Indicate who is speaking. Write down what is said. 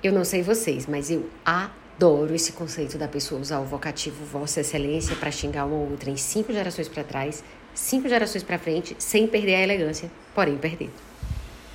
Speaker 1: Eu não sei vocês, mas eu adoro esse conceito da pessoa usar o vocativo Vossa Excelência para xingar uma outra em cinco gerações para trás, cinco gerações para frente, sem perder a elegância, porém perder.